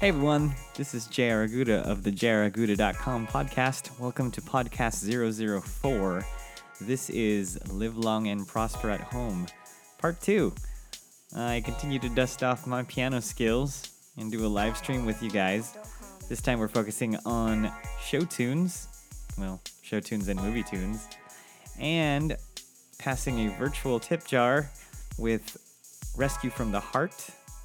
Hey everyone, this is JR Aguda of the jraguda.com podcast. Welcome to podcast 004. This is Live Long and Prosper at Home, part two. I continue to dust off my piano skills and do a live stream with you guys. This time we're focusing on show tunes, well, show tunes and movie tunes, and passing a virtual tip jar with Rescue from the Heart.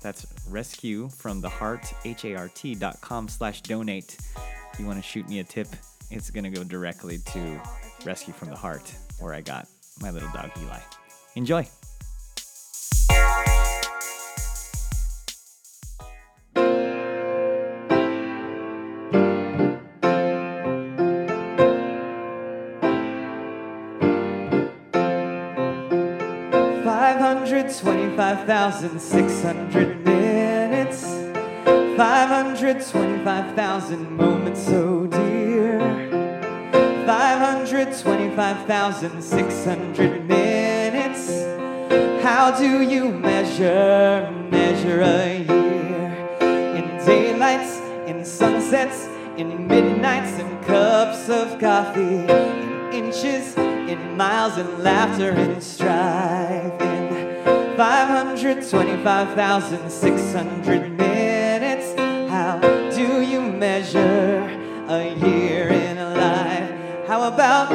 That's rescue from the heart, H A R T dot com slash donate. If you want to shoot me a tip, it's going to go directly to Rescue from the Heart, where I got my little dog Eli. Enjoy. 5,600 minutes, 525,000 moments, oh dear. 525,600 minutes. How do you measure, measure a year? In daylights, in sunsets, in midnights, in cups of coffee, in inches, in miles, in laughter, in strife, in 525,600 minutes, how do you measure a year in a life? How about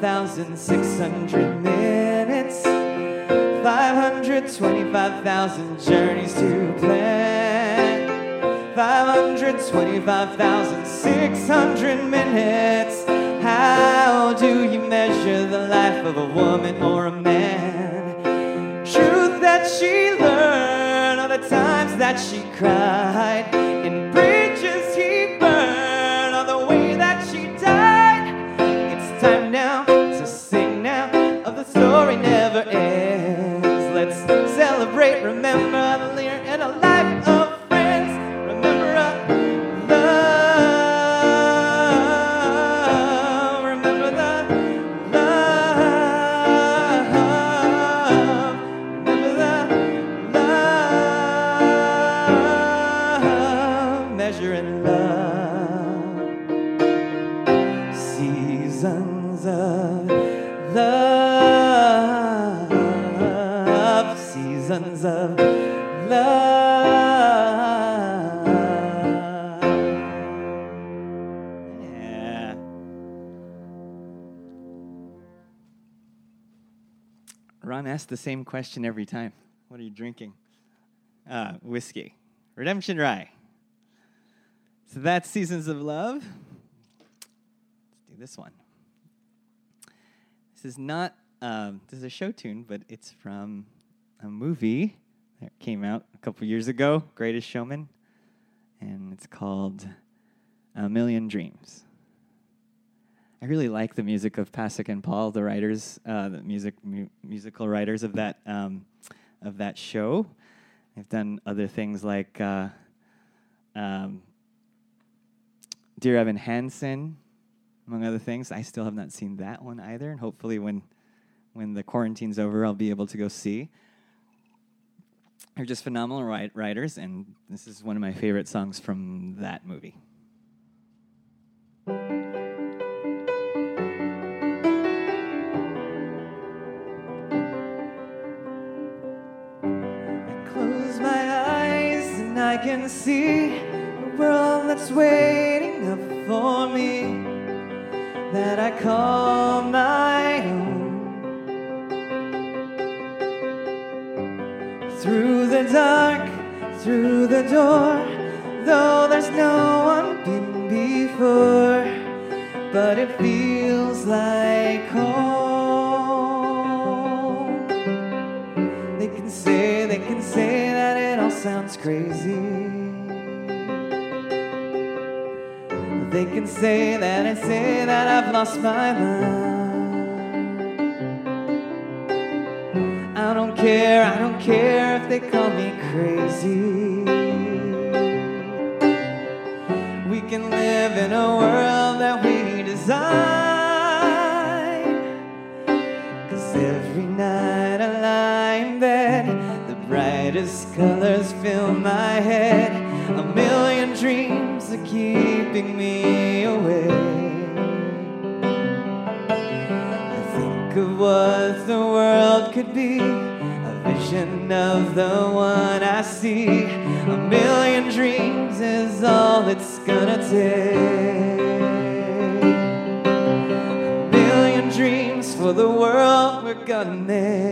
525,600 minutes. 525,000 journeys to plan. 525,600 minutes. How do you measure the life of a woman or a man? Truth that she learned, all the times that she cried, Ron asks the same question every time. What are you drinking? Uh, whiskey. Redemption Rye. So that's Seasons of Love. Let's do this one. This is not, um, this is a show tune, but it's from a movie that came out a couple years ago, Greatest Showman, and it's called A Million Dreams. I really like the music of Pasek and Paul, the writers, uh, the music mu- musical writers of that um, of that show. They've done other things like uh, um, Dear Evan Hansen, among other things. I still have not seen that one either, and hopefully, when when the quarantine's over, I'll be able to go see. They're just phenomenal wri- writers, and this is one of my favorite songs from that movie. can see a world that's waiting up for me that I call my own. Through the dark, through the door, though there's no one been before, but it feels like home. They can say, they can say that it all sounds crazy. They can say that I say that I've lost my mind. I don't care, I don't care if they call me crazy. We can live in a world that we design. Cause every night I lie in bed, the brightest colors fill my head. A million dreams are keeping me awake. I think of what the world could be, a vision of the one I see. A million dreams is all it's gonna take. A million dreams for the world we're gonna make.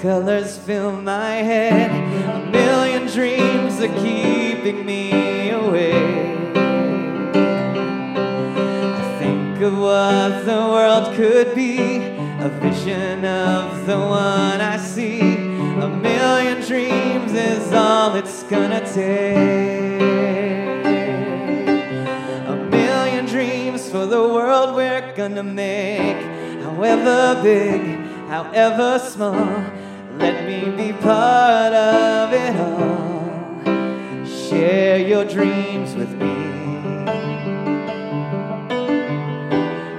Colors fill my head. A million dreams are keeping me awake. I think of what the world could be, a vision of the one I see. A million dreams is all it's gonna take. A million dreams for the world we're gonna make. However big, however small, let me be part of it all. Share your dreams with me.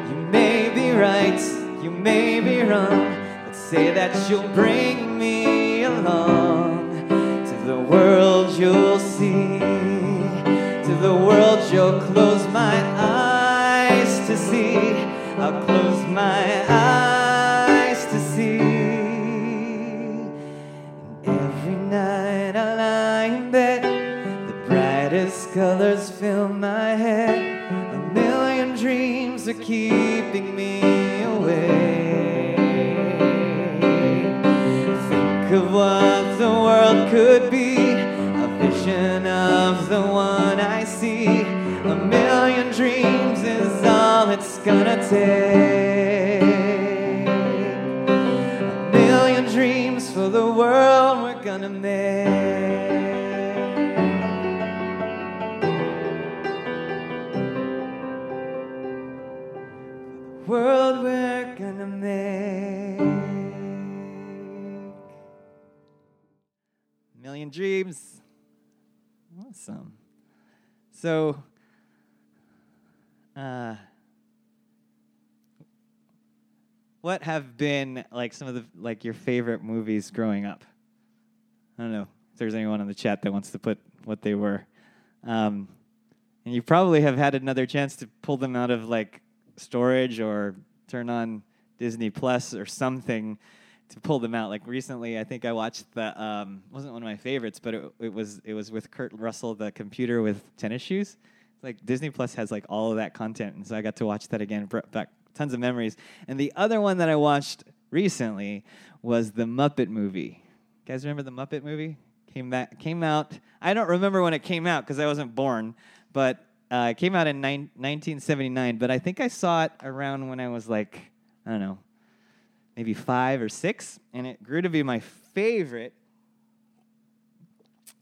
You may be right, you may be wrong, but say that you'll bring me along to the world you'll see. To the world you'll close my eyes to see. I'll close my eyes colors fill my head. A million dreams are keeping me awake. Think of what the world could be, a vision of the one I see. A million dreams is all it's gonna take. Awesome. So, uh, what have been like some of the like your favorite movies growing up? I don't know if there's anyone in the chat that wants to put what they were. Um, and you probably have had another chance to pull them out of like storage or turn on Disney Plus or something to pull them out. Like recently, I think I watched the um, wasn't one of my favorites, but it, it was it was with Kurt Russell, the computer with tennis shoes. Like Disney Plus has like all of that content, and so I got to watch that again, brought back tons of memories. And the other one that I watched recently was the Muppet movie. You guys remember the Muppet movie? Came back, came out. I don't remember when it came out because I wasn't born, but uh, it came out in nine, 1979. But I think I saw it around when I was like I don't know, maybe five or six, and it grew to be my favorite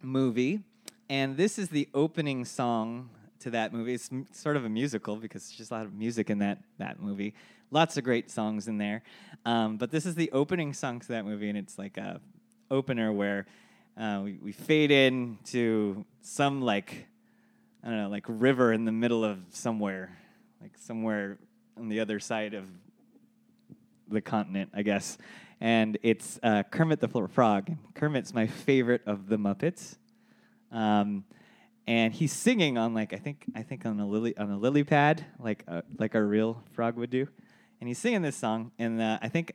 movie. And this is the opening song to that movie. It's m- sort of a musical because there's just a lot of music in that that movie. Lots of great songs in there. Um, but this is the opening song to that movie, and it's like a opener where uh, we, we fade in to some like I don't know, like river in the middle of somewhere, like somewhere on the other side of the continent, I guess. And it's uh, Kermit the Frog. Kermit's my favorite of the Muppets. Um, and he's singing on like I think I think on a lily on a lily pad, like a, like a real frog would do. And he's singing this song, and uh, I think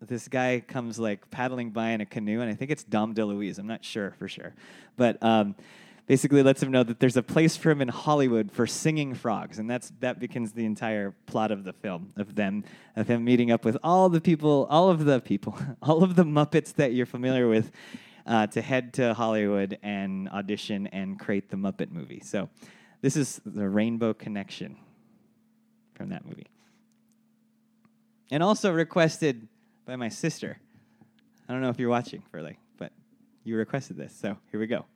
this guy comes like paddling by in a canoe, and I think it's Dom DeLuise. I'm not sure for sure, but um, basically lets him know that there's a place for him in Hollywood for singing frogs, and that's that becomes the entire plot of the film of them of him meeting up with all the people, all of the people, all of the Muppets that you're familiar with, uh, to head to Hollywood and audition and create the Muppet movie. So this is the Rainbow Connection from that movie, and also requested by my sister. I don't know if you're watching, Furley, but you requested this, so here we go.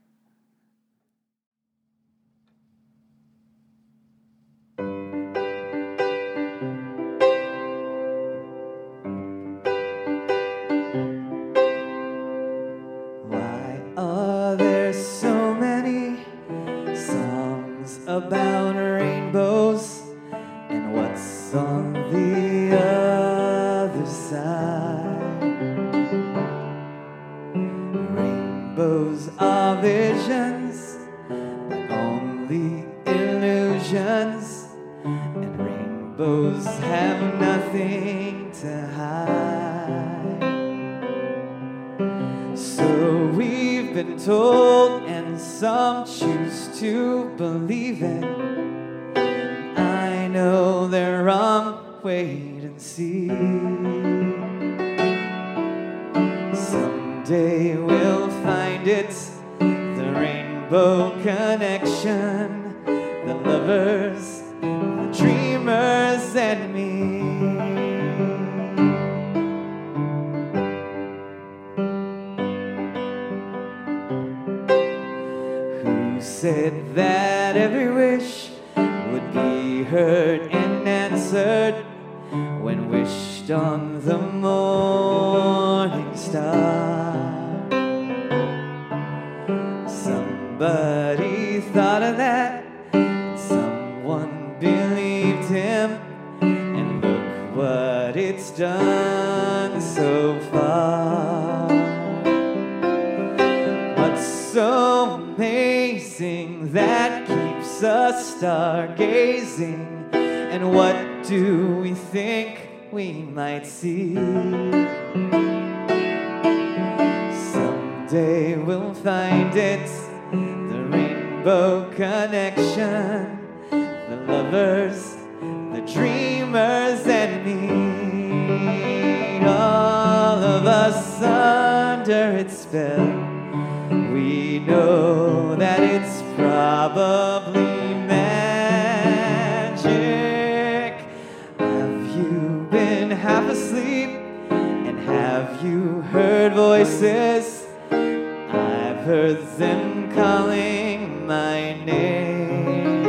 About rainbows? And what's on the other side? Rainbows are visions, but only illusions. And rainbows have nothing to hide. So we've been told, and some choose to believe it. I know they're wrong, wait and see. Someday we'll find it, the rainbow connection, the lovers, on the morning star? Somebody thought of that, and someone believed him, and look what it's done so far. What's so amazing that keeps us stargazing? And what do we think we might see? Someday we'll find it, the rainbow connection, the lovers, the dreamers, and me. All of us under its spell. We know that it's probably heard voices? I've heard them calling my name.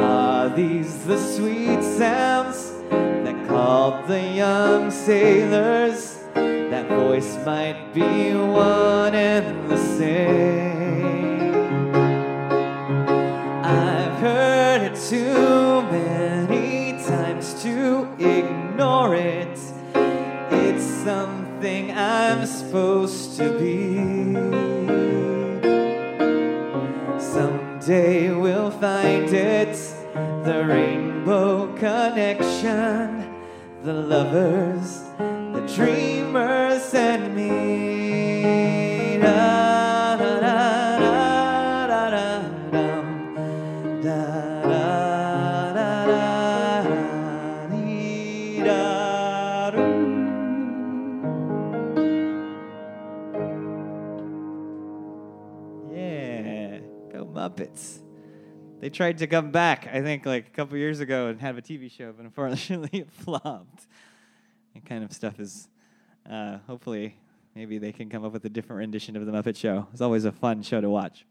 Are these the sweet sounds that called the young sailors? That voice might be one and the same. Supposed to be. Someday we'll find it, the rainbow connection, the lovers, the dreamers, and me. They tried to come back, I think, like a couple years ago and have a TV show, but unfortunately it flopped. That kind of stuff is, uh, hopefully, maybe they can come up with a different rendition of the Muppet Show. It's always a fun show to watch.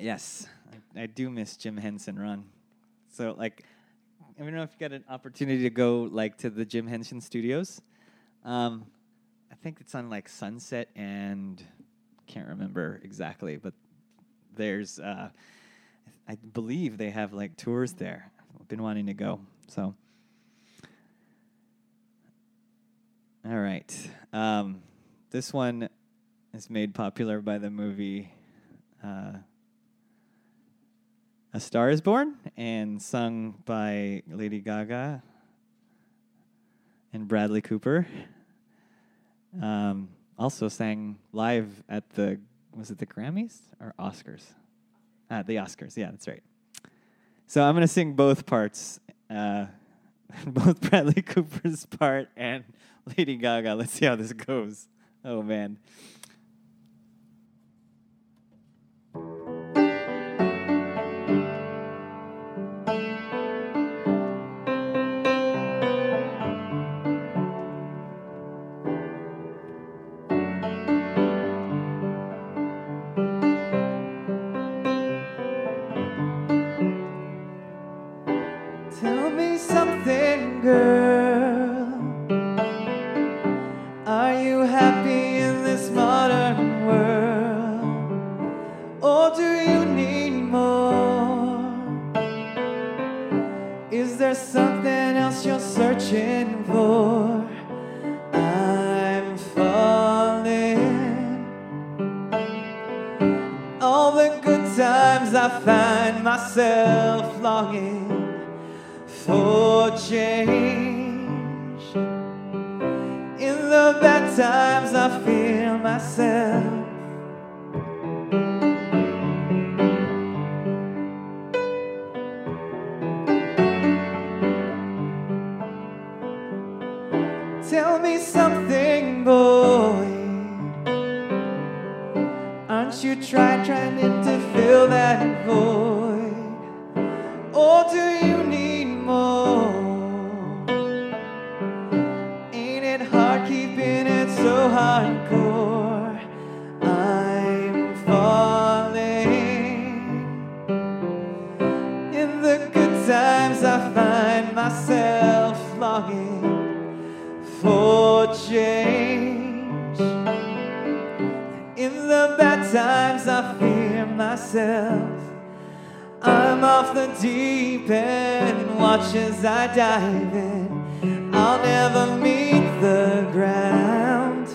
Yes, I, I do miss Jim Henson run. So like, I don't know if you got an opportunity to go like to the Jim Henson Studios. Um, I think it's on like Sunset and can't remember exactly, but there's uh, I believe they have like tours there. I've been wanting to go, so. All right. Um, this one is made popular by the movie uh, A Star is Born and sung by Lady Gaga and Bradley Cooper. Um, also sang live at the, was it the Grammys or Oscars? Ah, the Oscars. Yeah, that's right. So I'm going to sing both parts, uh, both Bradley Cooper's part and Lady Gaga. Let's see how this goes. Oh, man. I find myself longing for change. In the bad times, I feel myself. Tell me something, boy. Aren't you trying, trying to fill that Or oh, do you need more? Ain't it hard keeping it so hardcore? I'm falling. In the good times, I find myself longing for change. In the bad times, I fear myself. Off the deep end, watch as I dive in. I'll never meet the ground.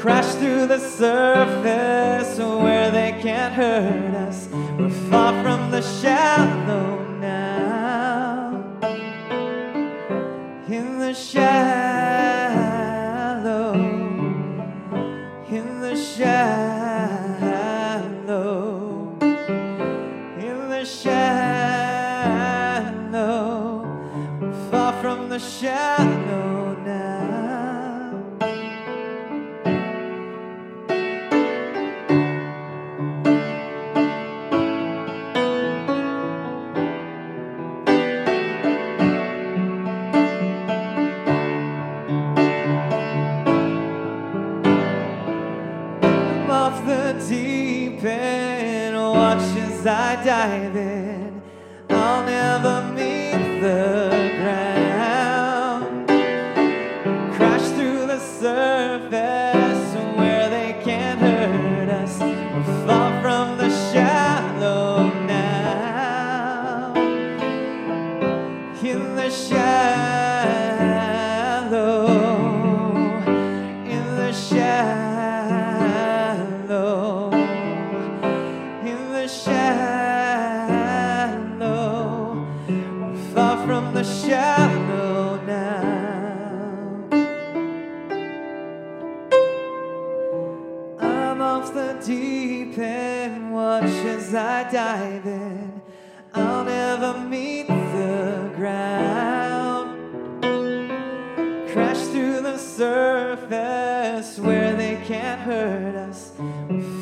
Crash through the surface where they can't hurt us. We're far from the shallow now. In the shallow, In the shallow, in the shallow, in the shallow, far from the shallow now. I'm off the deep end, watch as I dive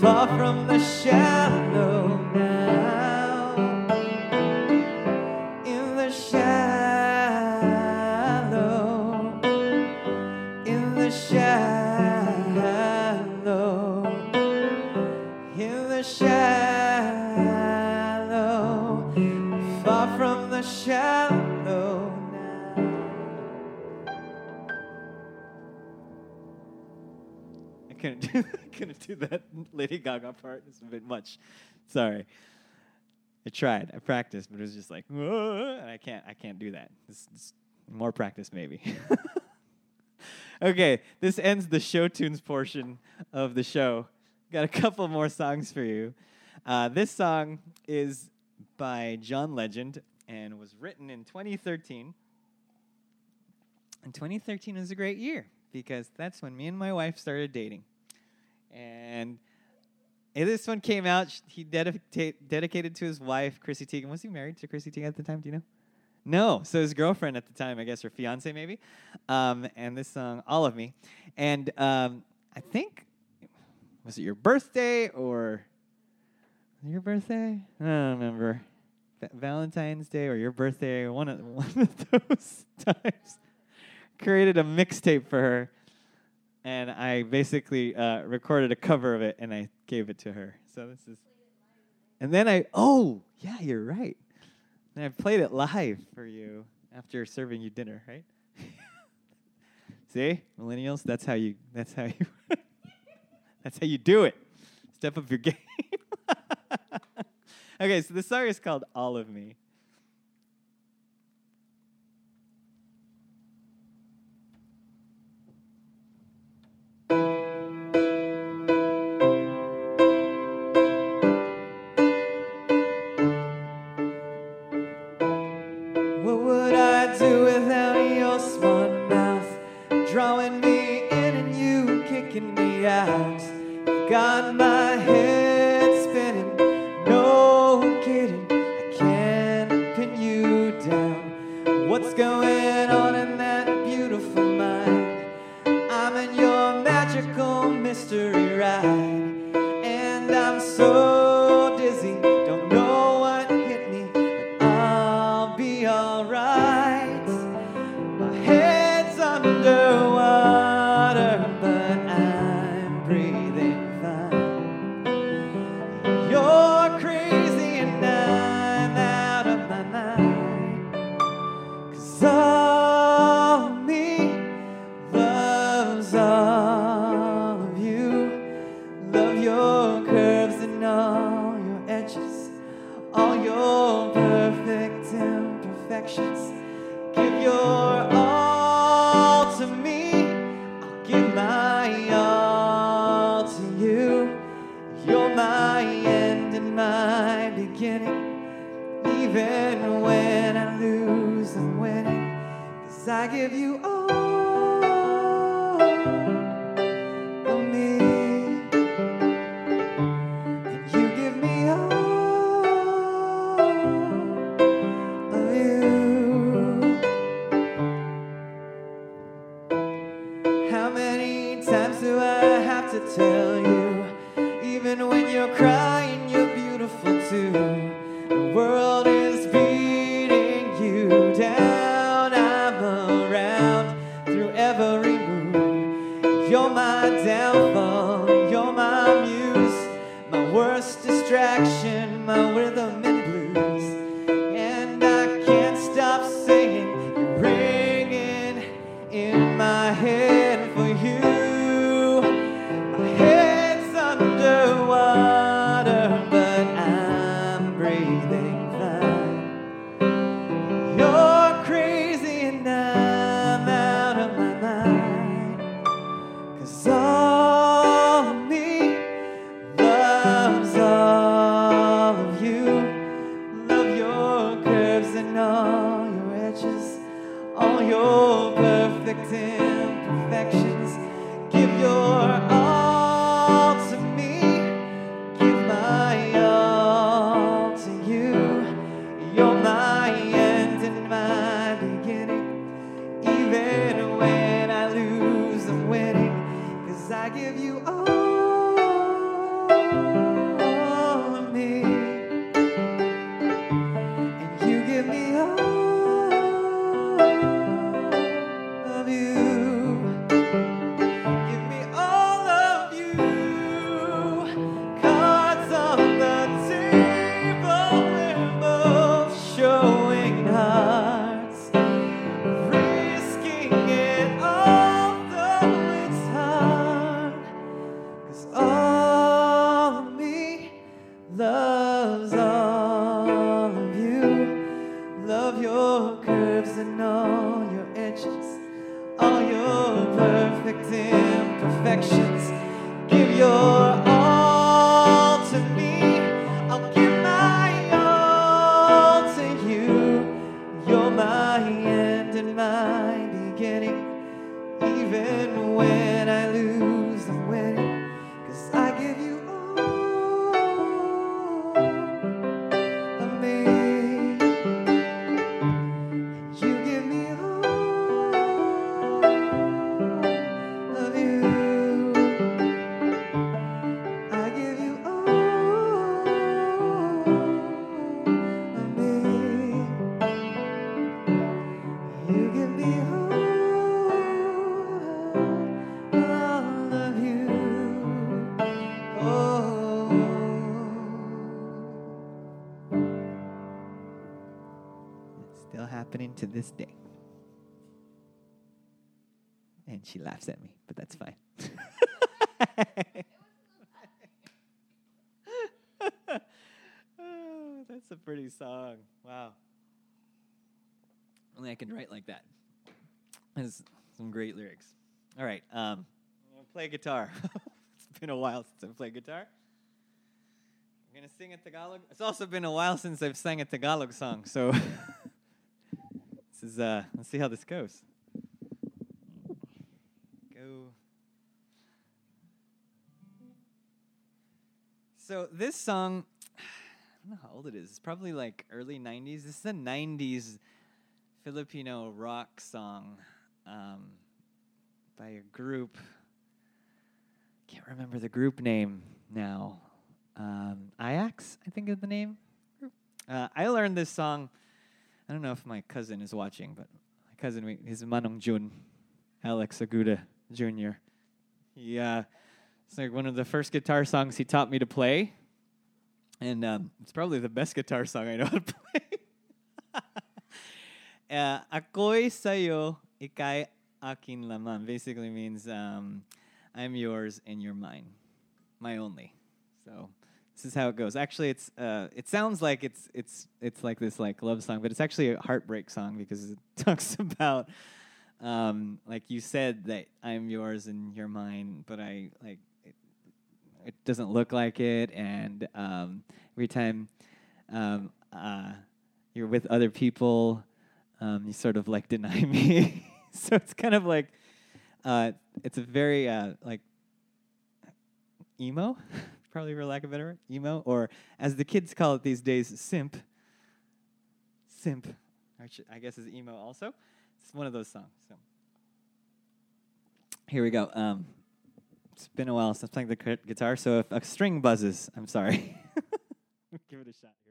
far from the shallow couldn't do that Lady Gaga part. It's a bit much. Sorry. I tried. I practiced, but it was just like, and I can't. I can't do that. This, this more practice, maybe. okay, this ends the show tunes portion of the show. Got a couple more songs for you. Uh, this song is by John Legend and was written in 2013. And 2013 was a great year because that's when me and my wife started dating. And and this one came out. He dedica- dedicated to his wife, Chrissy Teigen. Was he married to Chrissy Teigen at the time? Do you know? No. So his girlfriend at the time, I guess, or fiance maybe. Um, and this song, "All of Me," and um, I think was it your birthday or your birthday? I don't remember. Valentine's Day or your birthday? One of one of those times. Created a mixtape for her and I basically uh, recorded a cover of it and I gave it to her. So this is, and then I oh yeah you're right. And I played it live for you after serving you dinner, right? See, millennials, that's how you that's how you that's how you do it. Step up your game. okay, so the song is called All of Me. Loves happening to this day. And she laughs at me, but that's fine. oh, that's a pretty song. Wow. Only I can write like that. There's some great lyrics. All right. Um, I'm to play guitar. it's been a while since I've played guitar. I'm to sing a Tagalog. It's also been a while since I've sang a Tagalog song, so is, uh, let's see how this goes. Go. So this song, I don't know how old it is. It's probably like early 90s. This is a 90s Filipino rock song um, by a group. Can't remember the group name now. Um, Ajax, I think is the name. Uh, I learned this song. I don't know if my cousin is watching, but my cousin, his Manong Jun, Alex Aguda Jr. He, uh, it's like one of the first guitar songs he taught me to play, and um, it's probably the best guitar song I know how to play. uh, Ako'y sayo, ikay akin laman. Basically means um, I'm yours and you're mine, my only. So this is how it goes. Actually, it's uh, it sounds like it's it's it's like this like love song, but it's actually a heartbreak song because it talks about um, like you said that I'm yours and you're mine, but I like it, it doesn't look like it, and um, every time um, uh, you're with other people, um, you sort of like deny me. so it's kind of like uh, it's a very uh, like emo, probably for lack of better emo, or as the kids call it these days, simp. Simp, which I guess is emo also. It's one of those songs. So here we go. Um, it's been a while since playing the guitar, so if a string buzzes, I'm sorry. Give it a shot.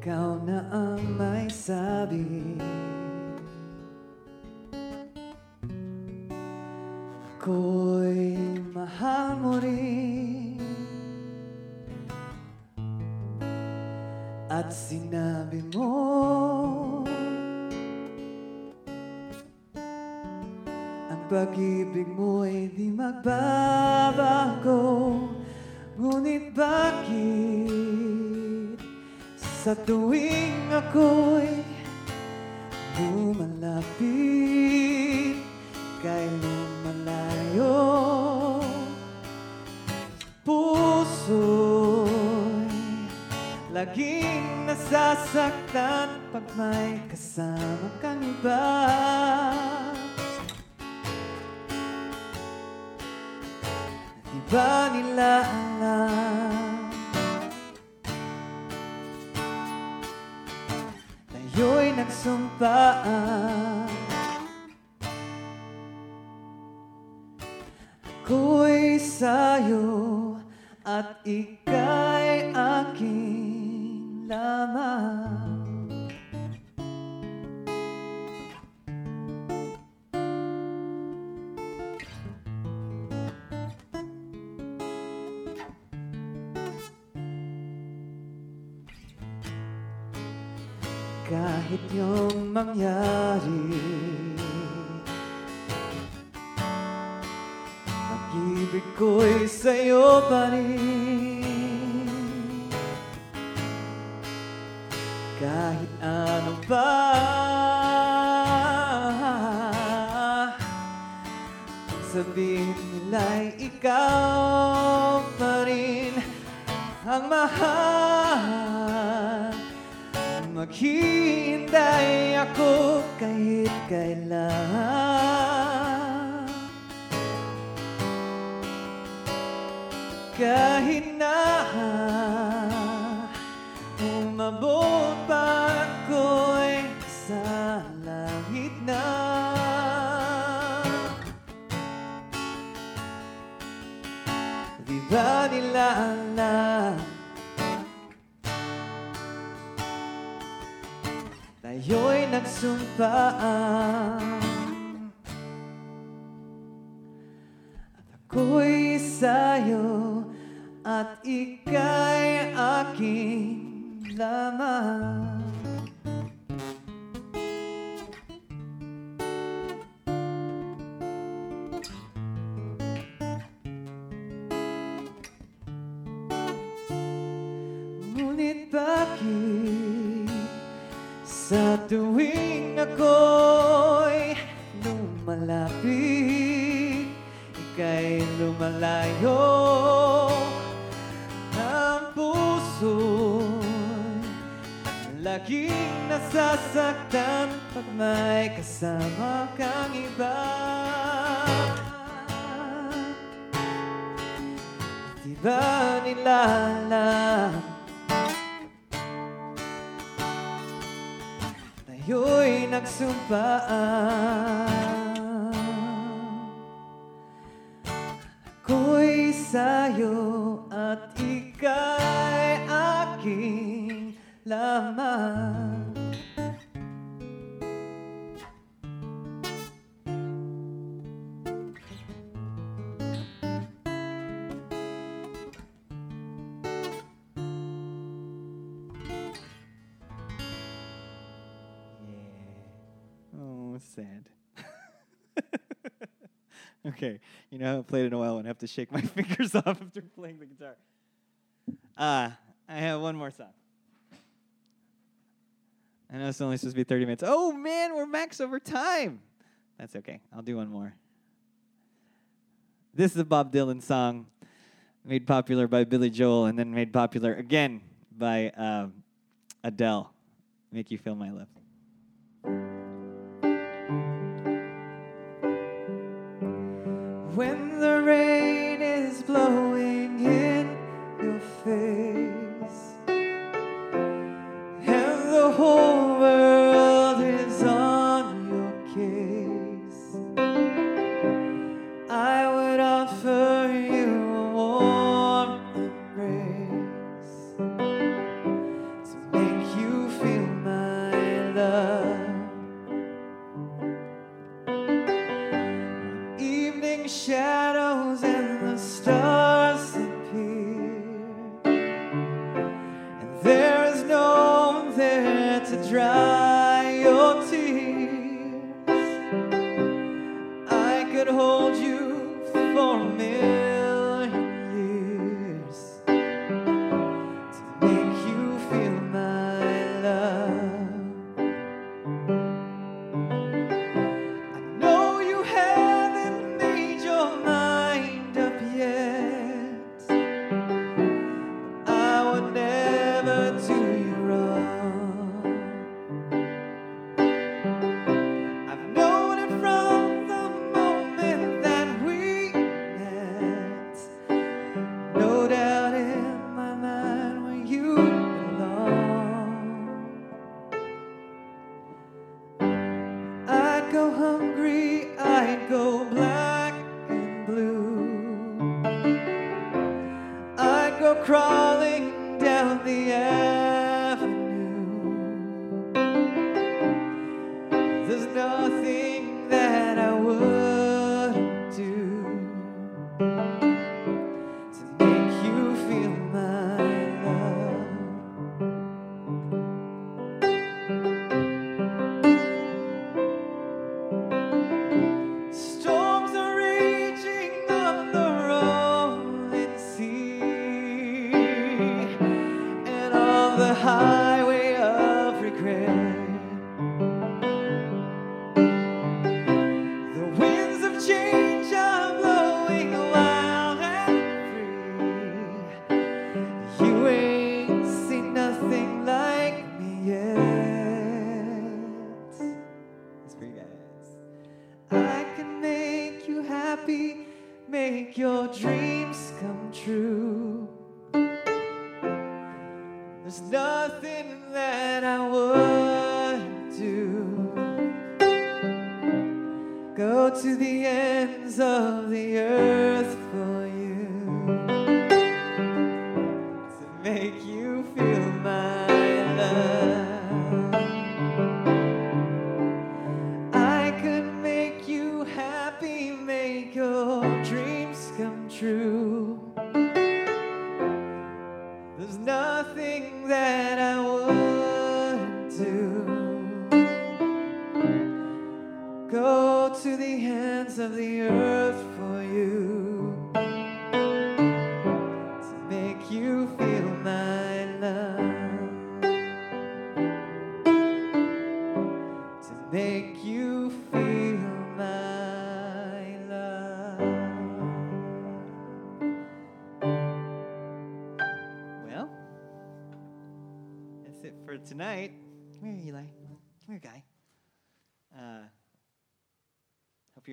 Ikaw na ang may sabi. Ako'y mahal mo rin. At sinabi mo Ang pag-ibig mo'y di magbabago. Ngunit bakit sa tuwing ako'y lumalapit kay lumalayo Puso'y laging nasasaktan pag may kasama kang iba. Di ba nila alam iyo'y nagsumpaan Ako'y sa'yo at ika'y Kahit na umabot pa ako'y sa langit na. Di ba nila alam Tayo'y nagsumpaan. At ako'y sa'yo At ika'y aking lamang nasasaktan Pag may kasama kang iba. Di ba nila alam Tayo'y nagsumpaan Ako'y sa'yo at ika'y aking lamang okay, you know, I haven't played in a while and have to shake my fingers off after playing the guitar. Uh, I have one more song. I know it's only supposed to be 30 minutes. Oh man, we're max over time. That's okay. I'll do one more. This is a Bob Dylan song made popular by Billy Joel and then made popular again by um, Adele. Make You Feel My Love. When the rain is blowing in your face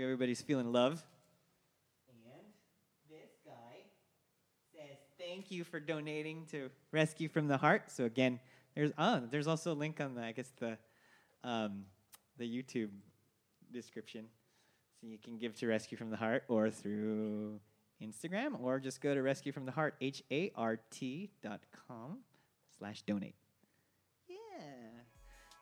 hope everybody's feeling love. And this guy says thank you for donating to Rescue from the Hart. So again, there's ah, there's also a link on the I guess the um, the YouTube description, so you can give to Rescue from the Hart or through Instagram or just go to Rescue from the Hart H A R T dot com slash donate.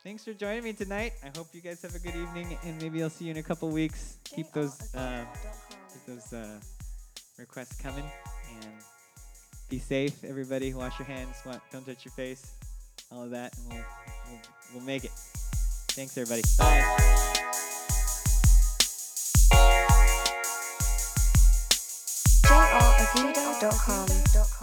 Yeah. Thanks for joining me tonight. I hope you guys have a good evening, and maybe I'll see you in a couple weeks. Keep those uh, keep those uh, requests coming, and be safe, everybody. Wash your hands. Don't touch your face. All of that, and we'll we'll, we'll make it. Thanks, everybody. Bye. jraguido.com.